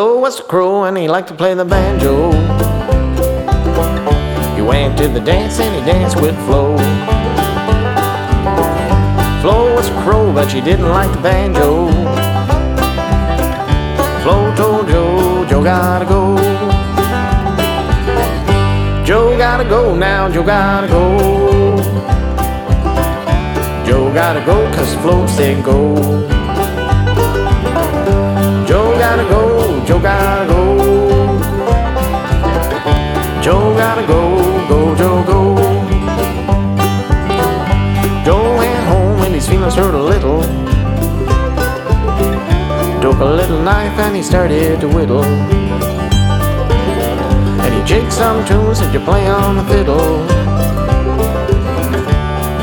was a crow and he liked to play the banjo. He went to the dance and he danced with Flo. Flo was a crow, but she didn't like the banjo. Flo told Joe, Joe gotta go. Joe gotta go now, Joe gotta go. Joe gotta go, cause Flo said go. Joe gotta go, go, Joe, go. Joe went home and his feelings hurt a little. Took a little knife and he started to whittle. And he jigged some tunes that you play on the fiddle.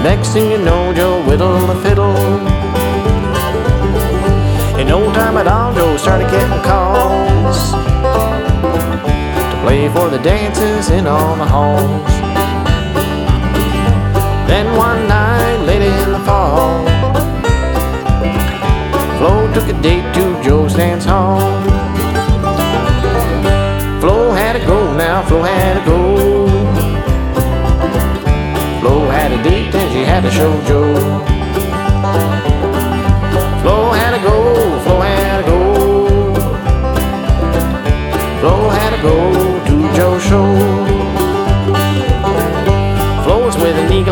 Next thing you know, Joe whittled the fiddle. In no time at all, Joe started getting calls for the dances in all the halls. Then one night, late in the fall, Flo took a date to Joe's dance hall. Flo had to go now, Flo had to go. Flo had a date and she had to show Joe.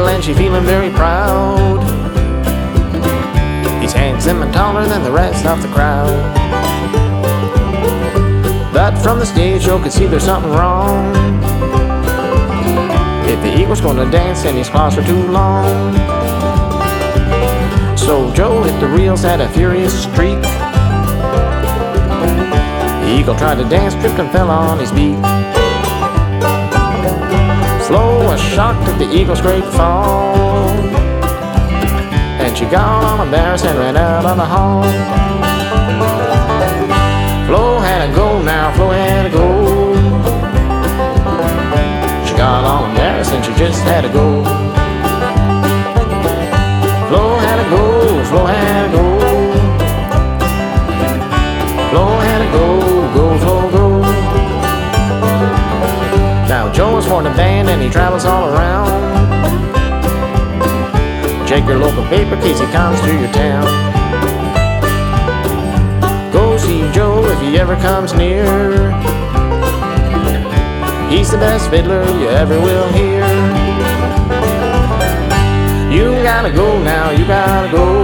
And she feeling very proud. He's handsome and taller than the rest of the crowd. But from the stage, Joe could see there's something wrong. If the eagle's gonna dance and his claws are too long. So Joe hit the reels at a furious streak. The eagle tried to dance, tripped and fell on his beak. Shocked at the eagle's great fall. And she got all embarrassed and ran out on the hall. Flo had to go now, Flo had to go. She got all embarrassed and she just had to go. Flo had to go, Flo had he travels all around. Check your local paper case he comes to your town. Go see Joe if he ever comes near. He's the best fiddler you ever will hear. You gotta go now, you gotta go.